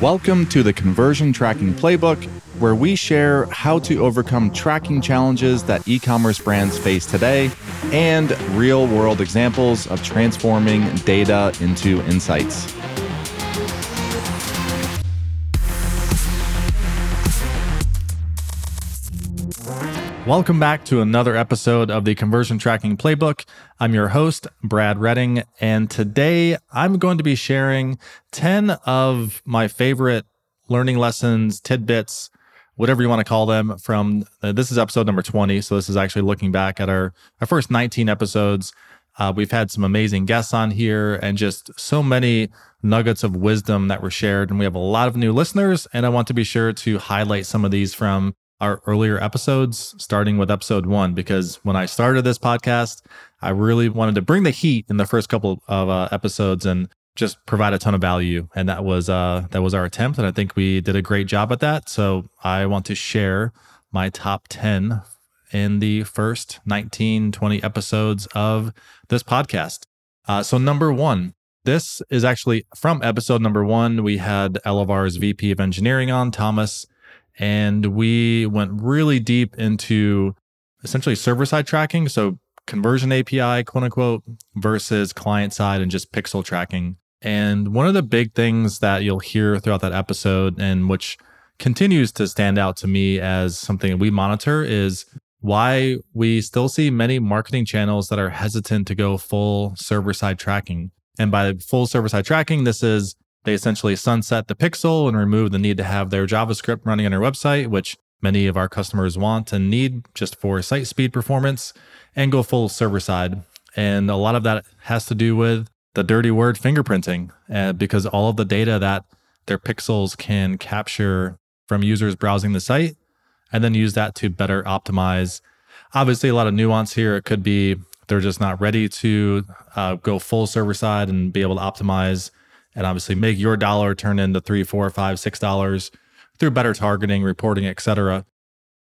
Welcome to the Conversion Tracking Playbook, where we share how to overcome tracking challenges that e commerce brands face today and real world examples of transforming data into insights. Welcome back to another episode of the Conversion Tracking Playbook. I'm your host, Brad Redding, and today I'm going to be sharing 10 of my favorite learning lessons, tidbits, whatever you want to call them from uh, this is episode number 20. So this is actually looking back at our, our first 19 episodes. Uh, we've had some amazing guests on here and just so many nuggets of wisdom that were shared. And we have a lot of new listeners. And I want to be sure to highlight some of these from our earlier episodes, starting with episode one, because when I started this podcast, I really wanted to bring the heat in the first couple of uh, episodes and just provide a ton of value. And that was uh, that was our attempt, and I think we did a great job at that. So I want to share my top ten in the first 19, 20 episodes of this podcast. Uh, so number one, this is actually from episode number one. We had Elevar's VP of Engineering on, Thomas and we went really deep into essentially server side tracking. So conversion API, quote unquote, versus client side and just pixel tracking. And one of the big things that you'll hear throughout that episode, and which continues to stand out to me as something we monitor, is why we still see many marketing channels that are hesitant to go full server side tracking. And by full server side tracking, this is they essentially sunset the pixel and remove the need to have their JavaScript running on their website, which many of our customers want and need just for site speed performance, and go full server side. And a lot of that has to do with the dirty word fingerprinting, uh, because all of the data that their pixels can capture from users browsing the site and then use that to better optimize. Obviously, a lot of nuance here. It could be they're just not ready to uh, go full server side and be able to optimize and obviously make your dollar turn into three, four, five, six dollars through better targeting, reporting, etc.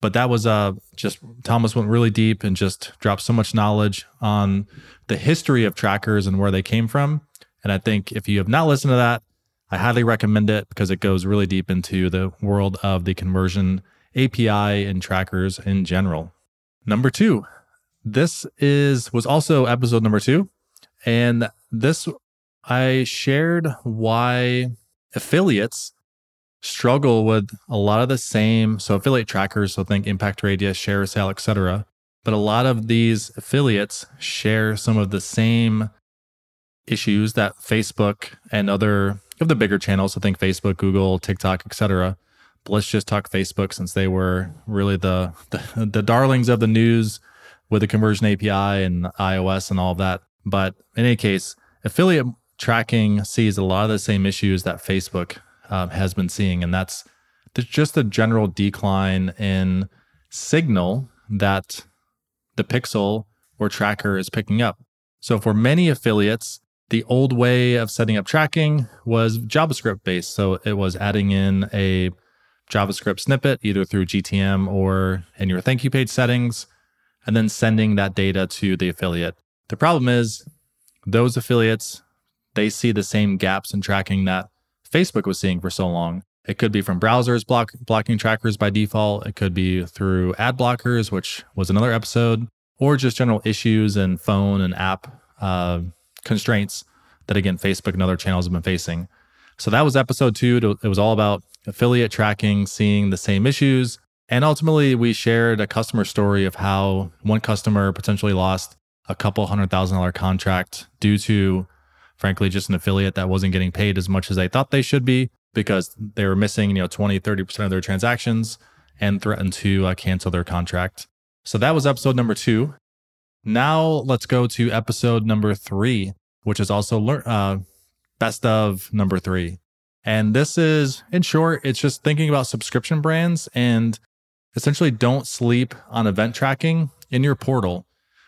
But that was uh just Thomas went really deep and just dropped so much knowledge on the history of trackers and where they came from. And I think if you have not listened to that, I highly recommend it because it goes really deep into the world of the conversion API and trackers in general. Number two, this is was also episode number two. And this I shared why affiliates struggle with a lot of the same so affiliate trackers so think impact radius share sale etc but a lot of these affiliates share some of the same issues that facebook and other of the bigger channels so think facebook google tiktok etc but let's just talk facebook since they were really the, the the darlings of the news with the conversion api and ios and all of that but in any case affiliate tracking sees a lot of the same issues that Facebook um, has been seeing, and that's just a general decline in signal that the pixel or tracker is picking up. So for many affiliates, the old way of setting up tracking was JavaScript based. So it was adding in a JavaScript snippet either through GTM or in your thank you page settings, and then sending that data to the affiliate. The problem is those affiliates they see the same gaps in tracking that Facebook was seeing for so long. It could be from browsers block, blocking trackers by default. It could be through ad blockers, which was another episode, or just general issues and phone and app uh, constraints that, again, Facebook and other channels have been facing. So that was episode two. It was all about affiliate tracking, seeing the same issues. And ultimately, we shared a customer story of how one customer potentially lost a couple hundred thousand dollar contract due to frankly just an affiliate that wasn't getting paid as much as they thought they should be because they were missing you know 20 30% of their transactions and threatened to uh, cancel their contract. So that was episode number two. Now let's go to episode number three which is also uh, best of number three. And this is in short it's just thinking about subscription brands and essentially don't sleep on event tracking in your portal.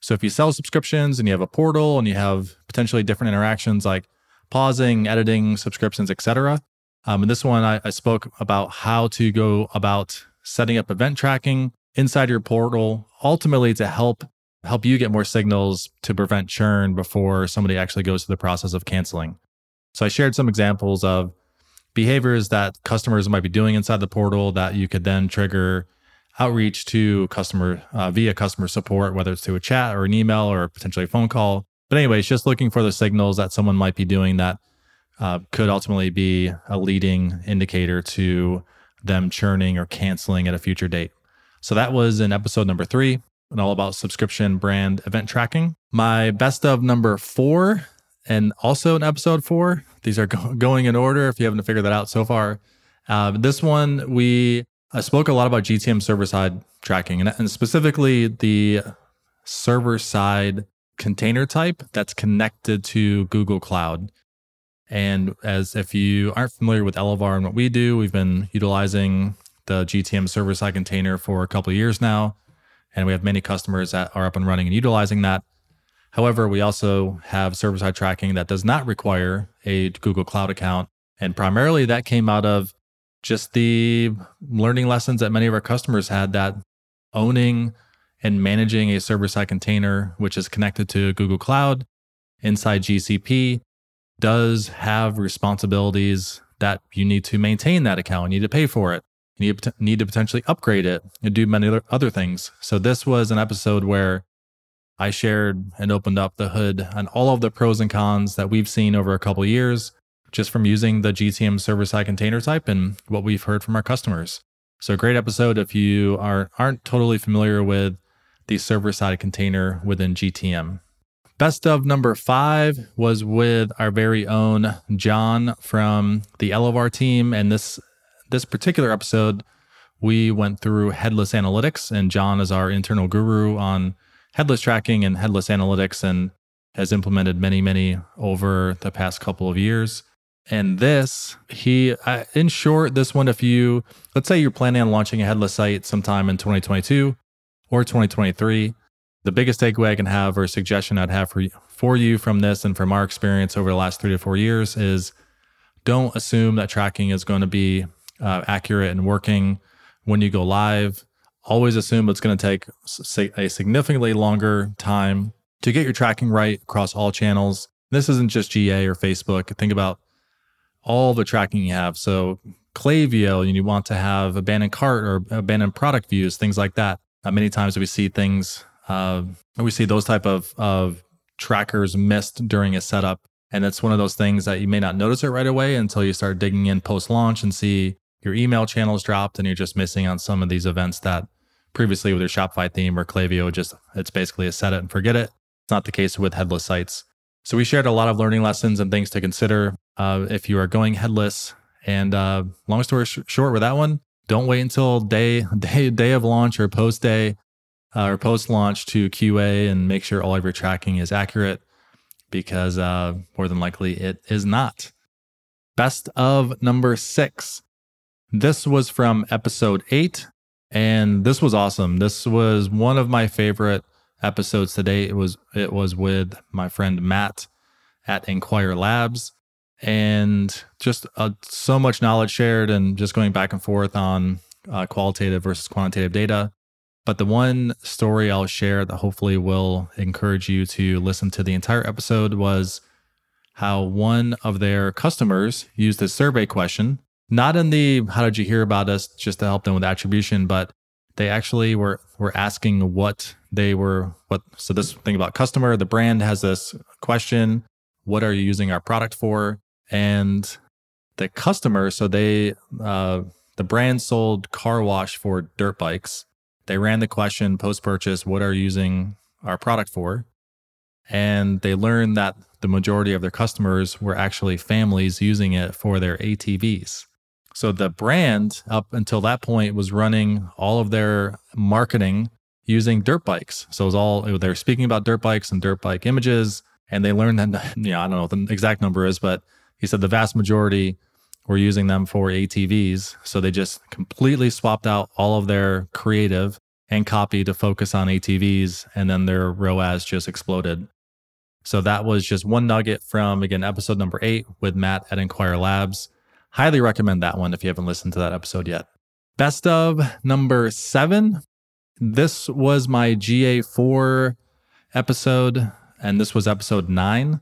So if you sell subscriptions and you have a portal and you have potentially different interactions like pausing, editing subscriptions, etc. Um, in this one, I, I spoke about how to go about setting up event tracking inside your portal, ultimately to help help you get more signals to prevent churn before somebody actually goes through the process of canceling. So I shared some examples of behaviors that customers might be doing inside the portal that you could then trigger outreach to customer uh, via customer support, whether it's through a chat or an email or potentially a phone call. But anyways, just looking for the signals that someone might be doing that uh, could ultimately be a leading indicator to them churning or canceling at a future date. So that was in episode number three and all about subscription brand event tracking. My best of number four, and also in episode four, these are go- going in order if you haven't figured that out so far. Uh, this one, we I spoke a lot about GTM server side tracking and, and specifically the server side container type that's connected to Google Cloud. And as if you aren't familiar with Elevar and what we do, we've been utilizing the GTM server side container for a couple of years now. And we have many customers that are up and running and utilizing that. However, we also have server side tracking that does not require a Google Cloud account. And primarily that came out of just the learning lessons that many of our customers had that owning and managing a server side container, which is connected to Google Cloud inside GCP, does have responsibilities that you need to maintain that account. You need to pay for it. You need to, potentially upgrade it and do many other things. So, this was an episode where I shared and opened up the hood on all of the pros and cons that we've seen over a couple years just from using the GTM server side container type and what we've heard from our customers. So, great episode if you are, aren't totally familiar with the server side container within GTM. Best of number five was with our very own John from the Elevar team. And this this particular episode, we went through headless analytics, and John is our internal guru on headless tracking and headless analytics and has implemented many, many over the past couple of years. And this, he, in short, this one, if you, let's say you're planning on launching a headless site sometime in 2022 or 2023, the biggest takeaway I can have or suggestion I'd have for you, for you from this and from our experience over the last three to four years is don't assume that tracking is going to be uh, accurate and working when you go live. Always assume it's going to take a significantly longer time to get your tracking right across all channels. This isn't just GA or Facebook. Think about all the tracking you have. So Klaviyo, and you want to have abandoned cart or abandoned product views, things like that. Uh, many times we see things, uh, we see those type of, of trackers missed during a setup. And it's one of those things that you may not notice it right away until you start digging in post launch and see your email channels dropped and you're just missing on some of these events that previously with your Shopify theme or Klaviyo, just it's basically a set it and forget it. It's not the case with headless sites. So we shared a lot of learning lessons and things to consider uh, if you are going headless. And uh, long story sh- short, with that one, don't wait until day day day of launch or post day uh, or post launch to QA and make sure all of your tracking is accurate because uh, more than likely it is not. Best of number six. This was from episode eight, and this was awesome. This was one of my favorite episodes today. It was it was with my friend Matt at EnquireLabs, and just uh, so much knowledge shared, and just going back and forth on uh, qualitative versus quantitative data. But the one story I'll share that hopefully will encourage you to listen to the entire episode was how one of their customers used a survey question, not in the how did you hear about us just to help them with attribution, but they actually were were asking what they were what so this thing about customer the brand has this question what are you using our product for and the customer so they uh, the brand sold car wash for dirt bikes they ran the question post purchase what are you using our product for and they learned that the majority of their customers were actually families using it for their atvs so the brand up until that point was running all of their marketing using dirt bikes. So it was all they were speaking about dirt bikes and dirt bike images. And they learned that, you know, I don't know what the exact number is, but he said the vast majority were using them for ATVs. So they just completely swapped out all of their creative and copy to focus on ATVs. And then their ROAS just exploded. So that was just one nugget from, again, episode number eight with Matt at EnquireLabs. Highly recommend that one if you haven't listened to that episode yet. Best of number seven. This was my GA4 episode, and this was episode nine.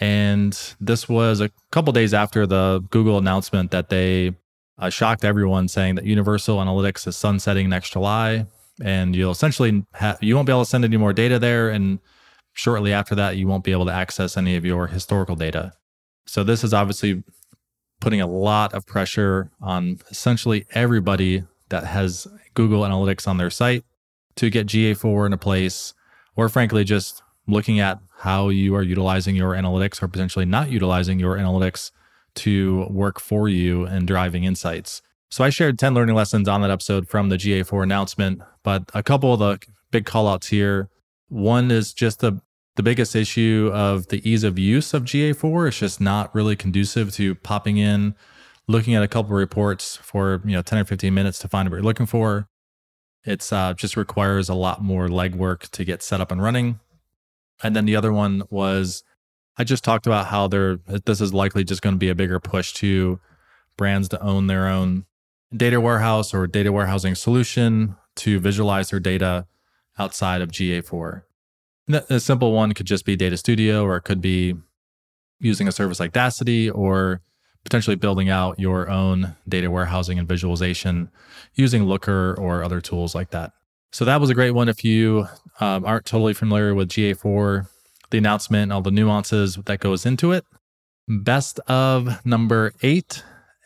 And this was a couple days after the Google announcement that they uh, shocked everyone saying that Universal Analytics is sunsetting next July. And you'll essentially you won't be able to send any more data there. And shortly after that, you won't be able to access any of your historical data. So this is obviously putting a lot of pressure on essentially everybody that has Google Analytics on their site to get GA4 in a place, or frankly, just looking at how you are utilizing your analytics or potentially not utilizing your analytics to work for you and driving insights. So I shared 10 learning lessons on that episode from the GA4 announcement, but a couple of the big callouts here. One is just the the biggest issue of the ease of use of GA4 is just not really conducive to popping in, looking at a couple of reports for you know 10 or 15 minutes to find what you're looking for. It's uh, just requires a lot more legwork to get set up and running. And then the other one was I just talked about how there this is likely just going to be a bigger push to brands to own their own data warehouse or data warehousing solution to visualize their data outside of GA4. A simple one could just be Data Studio, or it could be using a service like Daasity, or potentially building out your own data warehousing and visualization using Looker or other tools like that. So that was a great one. If you um, aren't totally familiar with GA4, the announcement, and all the nuances that goes into it. Best of number eight.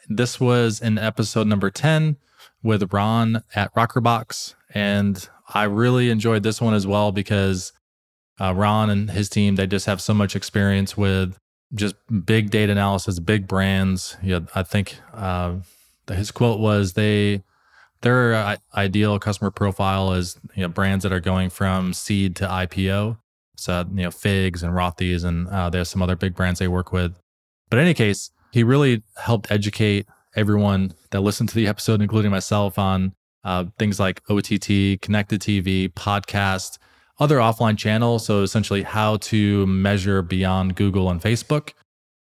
This was in episode number 10 with Ron at Rockerbox. And I really enjoyed this one as well because uh, Ron and his team, they just have so much experience with just big data analysis, big brands. Yeah, I think uh, his quote was they their uh, ideal customer profile is you know brands that are going from seed to IPO. So you know Figs and Rothy's, and uh, there's some other big brands they work with. But in any case, he really helped educate everyone that listened to the episode, including myself, on uh, things like OTT, connected TV, podcast, other offline channels. So essentially, how to measure beyond Google and Facebook.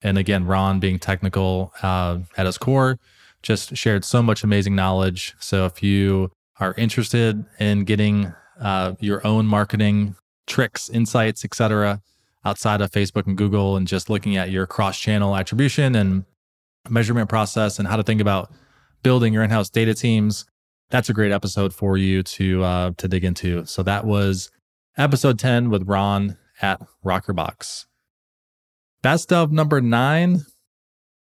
And again, Ron being technical uh, at his core, just shared so much amazing knowledge. So if you are interested in getting uh, your own marketing tricks, insights, etc., outside of Facebook and Google, and just looking at your cross-channel attribution and measurement process and how to think about building your in-house data teams, that's a great episode for you to uh, to dig into. So that was episode 10 with Ron at Rockerbox. Best of number nine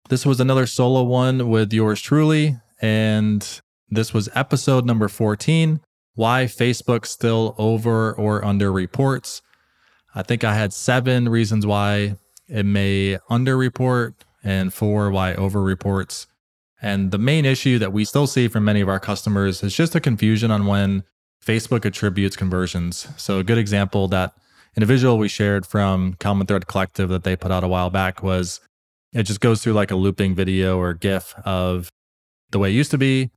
this was another solo one with yours truly. And this was episode number 14 Why Facebook Still Over or Under Reports. I think I had seven reasons why it may under report and four why over reports. And the main issue that we still see from many of our customers is just a confusion on when Facebook attributes conversions. So, a good example that individual we shared from Common Thread Collective that they put out a while back was it just goes through like a looping video or GIF of the way it used to be.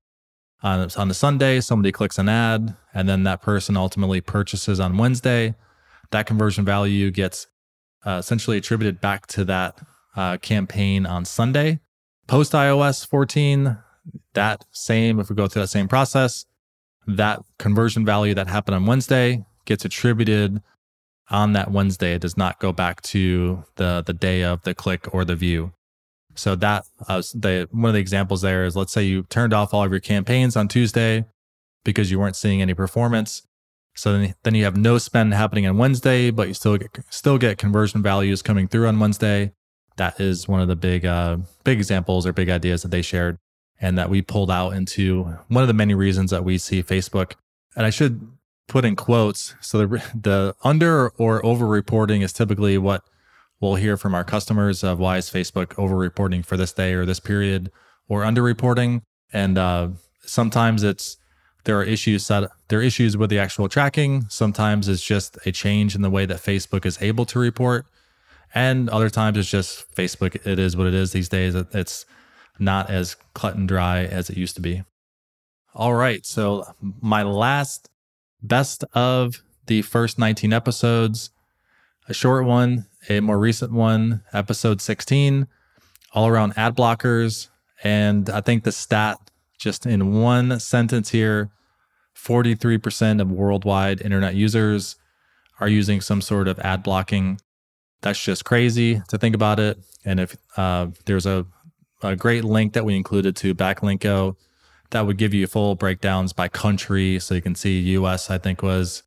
On, on Sunday, somebody clicks an ad, and then that person ultimately purchases on Wednesday. That conversion value gets uh, essentially attributed back to that uh, campaign on Sunday. Post iOS 14, that same, if we go through that same process, that conversion value that happened on Wednesday gets attributed on that Wednesday. It does not go back to the the day of the click or the view. So that uh, the one of the examples there is let's say you turned off all of your campaigns on Tuesday because you weren't seeing any performance. So then, then you have no spend happening on Wednesday, but you still get still get conversion values coming through on Wednesday. That is one of the big uh, big examples or big ideas that they shared and that we pulled out into one of the many reasons that we see Facebook. And I should put in quotes. So the, the under or over reporting is typically what we'll hear from our customers of why is Facebook over reporting for this day or this period or under reporting. And uh, sometimes it's there are issues that there are issues with the actual tracking. Sometimes it's just a change in the way that Facebook is able to report. And other times it's just Facebook. It is what it is these days. It's not as cut and dry as it used to be. All right. So my last best of the first 19 episodes, a short one, a more recent one, episode 16, all around ad blockers. And I think the stat, just in one sentence here 43% of worldwide internet users are using some sort of ad blocking. that's just crazy to think about it. And if uh, there's a, a great link that we included to Backlinko that would give you full breakdowns by country. So you can see US, I think, was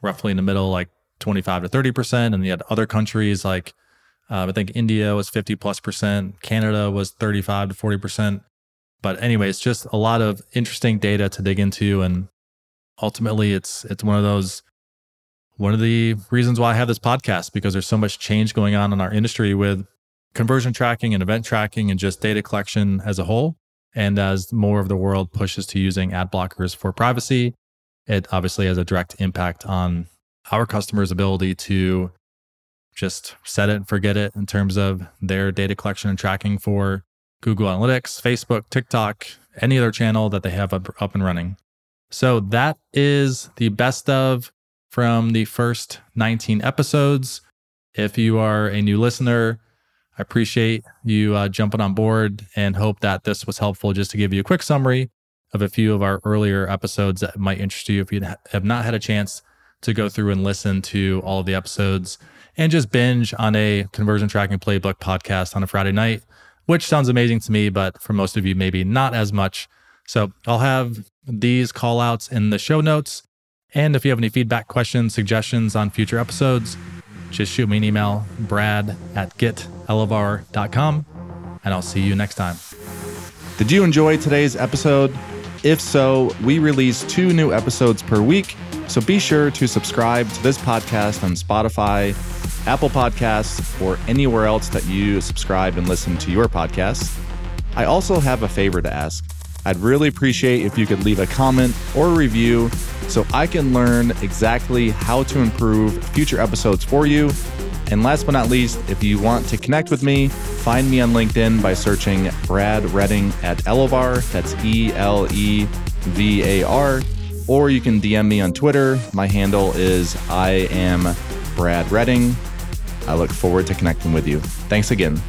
roughly in the middle, like 25 to 30%. And you had other countries like, uh, I think India was 50 plus percent, Canada was 35 to 40%. But anyway, it's just a lot of interesting data to dig into. And ultimately it's it's one of those one of the reasons why I have this podcast because there's so much change going on in our industry with conversion tracking and event tracking and just data collection as a whole. And as more of the world pushes to using ad blockers for privacy, it obviously has a direct impact on our customers' ability to just set it and forget it in terms of their data collection and tracking for Google Analytics, Facebook, TikTok, any other channel that they have up, up and running. So that is the best of from the first 19 episodes. If you are a new listener, I appreciate you uh, jumping on board and hope that this was helpful just to give you a quick summary of a few of our earlier episodes that might interest you if you have not had a chance to go through and listen to all of the episodes and just binge on a conversion tracking playbook podcast on a Friday night, which sounds amazing to me, but for most of you, maybe not as much. So I'll have these call outs in the show notes. And if you have any feedback, questions, suggestions on future episodes, just shoot me an email, brad at getelevar.com, and I'll see you next time. Did you enjoy today's episode? If so, we release two new episodes per week, so be sure to subscribe to this podcast on Spotify, Apple Podcasts, or anywhere else that you subscribe and listen to your podcasts. I also have a favor to ask. I'd really appreciate if you could leave a comment or a review so I can learn exactly how to improve future episodes for you. And last but not least, if you want to connect with me, find me on LinkedIn by searching Brad Redding at Elevar. That's E L E V A R. Or you can DM me on Twitter. My handle is I am Brad Redding. I look forward to connecting with you. Thanks again.